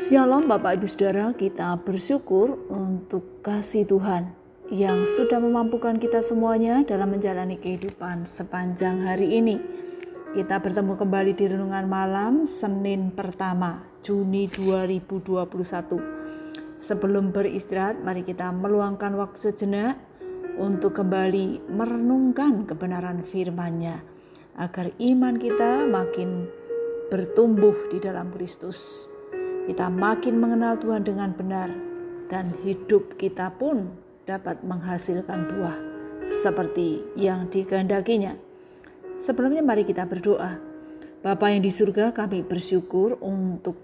Shalom Bapak Ibu Saudara, kita bersyukur untuk kasih Tuhan yang sudah memampukan kita semuanya dalam menjalani kehidupan sepanjang hari ini. Kita bertemu kembali di renungan malam Senin pertama Juni 2021. Sebelum beristirahat, mari kita meluangkan waktu sejenak untuk kembali merenungkan kebenaran firman-Nya agar iman kita makin bertumbuh di dalam Kristus kita makin mengenal Tuhan dengan benar dan hidup kita pun dapat menghasilkan buah seperti yang dikehendakinya. Sebelumnya mari kita berdoa. Bapa yang di surga kami bersyukur untuk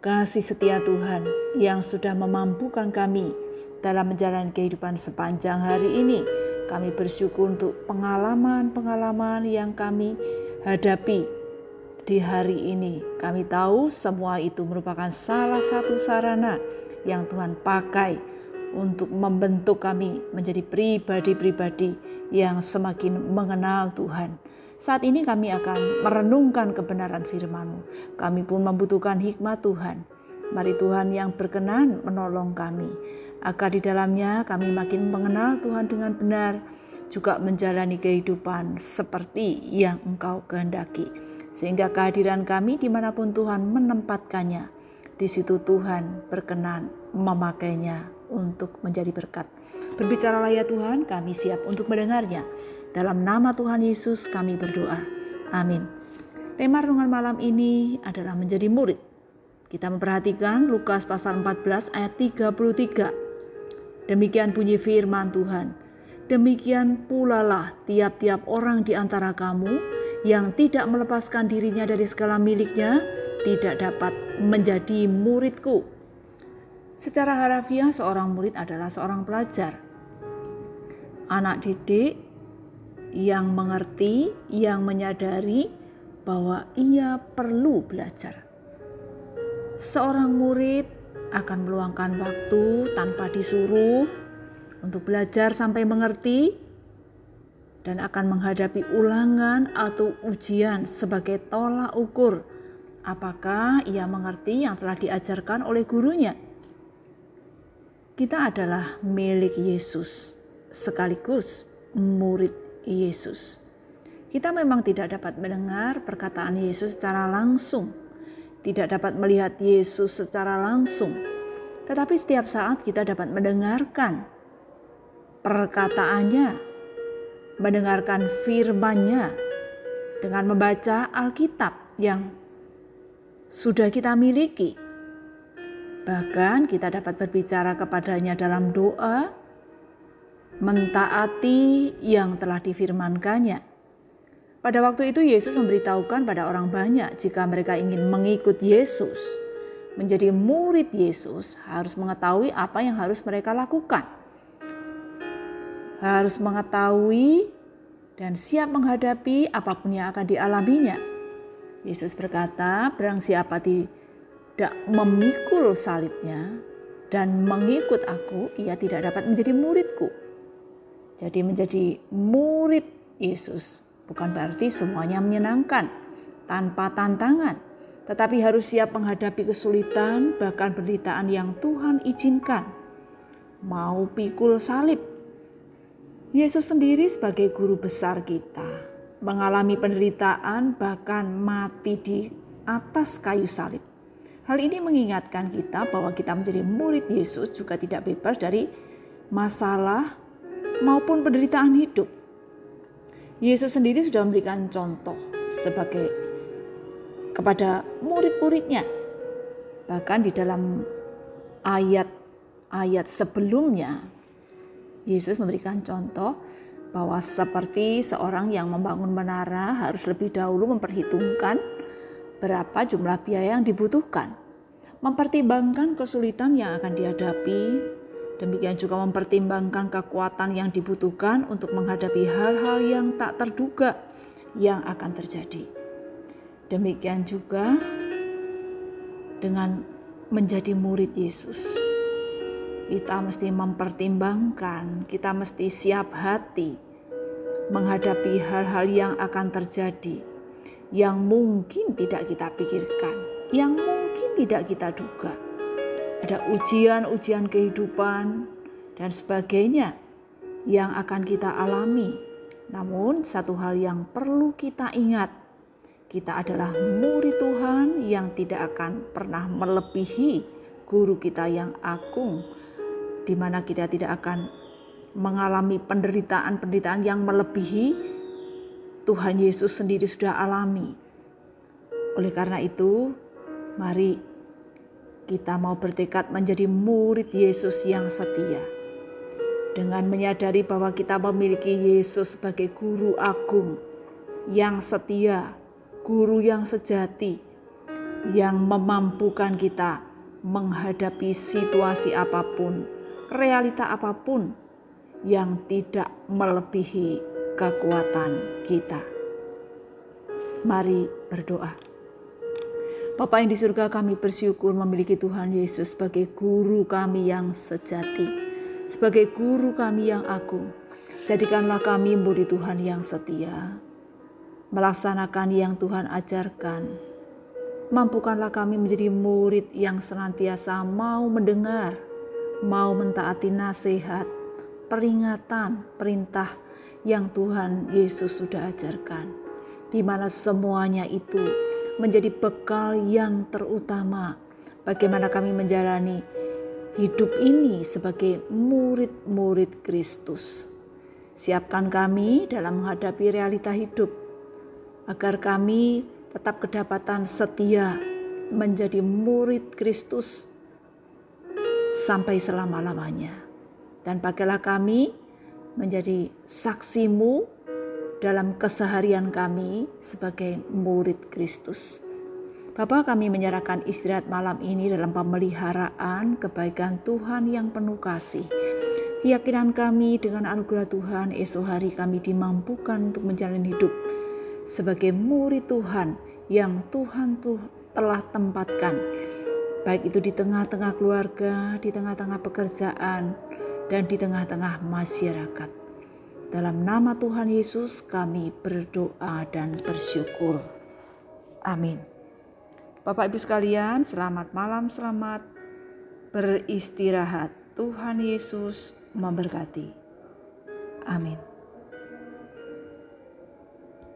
kasih setia Tuhan yang sudah memampukan kami dalam menjalani kehidupan sepanjang hari ini. Kami bersyukur untuk pengalaman-pengalaman yang kami hadapi di hari ini. Kami tahu semua itu merupakan salah satu sarana yang Tuhan pakai untuk membentuk kami menjadi pribadi-pribadi yang semakin mengenal Tuhan. Saat ini kami akan merenungkan kebenaran firman-Mu. Kami pun membutuhkan hikmat Tuhan. Mari Tuhan yang berkenan menolong kami. Agar di dalamnya kami makin mengenal Tuhan dengan benar, juga menjalani kehidupan seperti yang Engkau kehendaki sehingga kehadiran kami di mana pun Tuhan menempatkannya, di situ Tuhan berkenan memakainya untuk menjadi berkat. Berbicaralah ya Tuhan, kami siap untuk mendengarnya. Dalam nama Tuhan Yesus kami berdoa. Amin. Tema renungan malam ini adalah menjadi murid. Kita memperhatikan Lukas pasal 14 ayat 33. Demikian bunyi firman Tuhan. Demikian pula lah tiap-tiap orang di antara kamu yang tidak melepaskan dirinya dari segala miliknya tidak dapat menjadi muridku. Secara harafiah seorang murid adalah seorang pelajar. Anak didik yang mengerti, yang menyadari bahwa ia perlu belajar. Seorang murid akan meluangkan waktu tanpa disuruh untuk belajar sampai mengerti dan akan menghadapi ulangan atau ujian sebagai tolak ukur apakah ia mengerti yang telah diajarkan oleh gurunya. Kita adalah milik Yesus sekaligus murid Yesus. Kita memang tidak dapat mendengar perkataan Yesus secara langsung, tidak dapat melihat Yesus secara langsung, tetapi setiap saat kita dapat mendengarkan perkataannya mendengarkan firman-Nya dengan membaca Alkitab yang sudah kita miliki. Bahkan kita dapat berbicara kepadanya dalam doa, mentaati yang telah difirmankannya. Pada waktu itu Yesus memberitahukan pada orang banyak jika mereka ingin mengikut Yesus, menjadi murid Yesus harus mengetahui apa yang harus mereka lakukan harus mengetahui dan siap menghadapi apa pun yang akan dialaminya. Yesus berkata, "Barang siapa tidak memikul salibnya dan mengikut aku, ia tidak dapat menjadi muridku." Jadi menjadi murid Yesus bukan berarti semuanya menyenangkan, tanpa tantangan, tetapi harus siap menghadapi kesulitan bahkan penderitaan yang Tuhan izinkan. Mau pikul salib, Yesus sendiri sebagai guru besar kita mengalami penderitaan bahkan mati di atas kayu salib. Hal ini mengingatkan kita bahwa kita menjadi murid Yesus juga tidak bebas dari masalah maupun penderitaan hidup. Yesus sendiri sudah memberikan contoh sebagai kepada murid-muridnya. Bahkan di dalam ayat-ayat sebelumnya Yesus memberikan contoh bahwa seperti seorang yang membangun menara harus lebih dahulu memperhitungkan berapa jumlah biaya yang dibutuhkan, mempertimbangkan kesulitan yang akan dihadapi, demikian juga mempertimbangkan kekuatan yang dibutuhkan untuk menghadapi hal-hal yang tak terduga yang akan terjadi. Demikian juga dengan menjadi murid Yesus kita mesti mempertimbangkan, kita mesti siap hati menghadapi hal-hal yang akan terjadi, yang mungkin tidak kita pikirkan, yang mungkin tidak kita duga. ada ujian-ujian kehidupan dan sebagainya yang akan kita alami. Namun, satu hal yang perlu kita ingat, kita adalah murid Tuhan yang tidak akan pernah melebihi guru kita yang agung, di mana kita tidak akan mengalami penderitaan-penderitaan yang melebihi Tuhan Yesus sendiri sudah alami. Oleh karena itu, mari kita mau bertekad menjadi murid Yesus yang setia. Dengan menyadari bahwa kita memiliki Yesus sebagai guru agung yang setia, guru yang sejati, yang memampukan kita menghadapi situasi apa pun, realita apa pun yang tidak melebihi kekuatan kita. Mari berdoa. Bapa yang di surga kami bersyukur memiliki Tuhan Yesus sebagai guru kami yang sejati, sebagai guru kami yang agung. Jadikanlah kami murid Tuhan yang setia, melaksanakan yang Tuhan ajarkan. Mampukanlah kami menjadi murid yang senantiasa mau mendengar, mau mentaati nasihat, peringatan, perintah yang Tuhan Yesus sudah ajarkan, di mana semuanya itu menjadi bekal yang terutama bagaimana kami menjalani hidup ini sebagai murid-murid Kristus. Siapkan kami dalam menghadapi realita hidup agar kami tetap kedapatan setia menjadi murid Kristus sampai selama-lamanya. Dan pakailah kami menjadi saksimu dalam keseharian kami sebagai murid Kristus. Bapak kami menyerahkan istirahat malam ini dalam pemeliharaan kebaikan Tuhan yang penuh kasih. Keyakinan kami dengan anugerah Tuhan esok hari kami dimampukan untuk menjalani hidup sebagai murid Tuhan yang Tuhan tuh telah tempatkan. Baik itu di tengah-tengah keluarga, di tengah-tengah pekerjaan, dan di tengah-tengah masyarakat. Dalam nama Tuhan Yesus kami berdoa dan bersyukur. Amin. Bapak Ibu sekalian, selamat malam, selamat beristirahat. Tuhan Yesus memberkati. Amin.